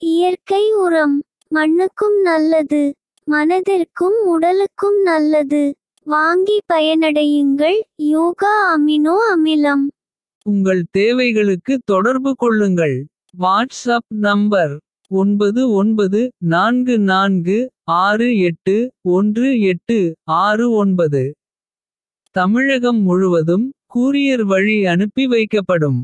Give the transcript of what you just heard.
இயற்கை உரம். மண்ணுக்கும் நல்லது. மனதிற்கும் உடலுக்கும் நல்லது. வாங்கி பயனடையுங்கள். யோகா அமினோ அமிலம். உங்கள் தேவைகளுக்கு தொடர்பு கொள்ளுங்கள். வாட்ஸ்அப் நம்பர் ஒன்பது ஒன்பது நான்கு நான்கு ஆறு எட்டு ஒன்று எட்டு ஆறு ஒன்பது. தமிழகம் முழுவதும் கூரியர் வழி அனுப்பி வைக்கப்படும்.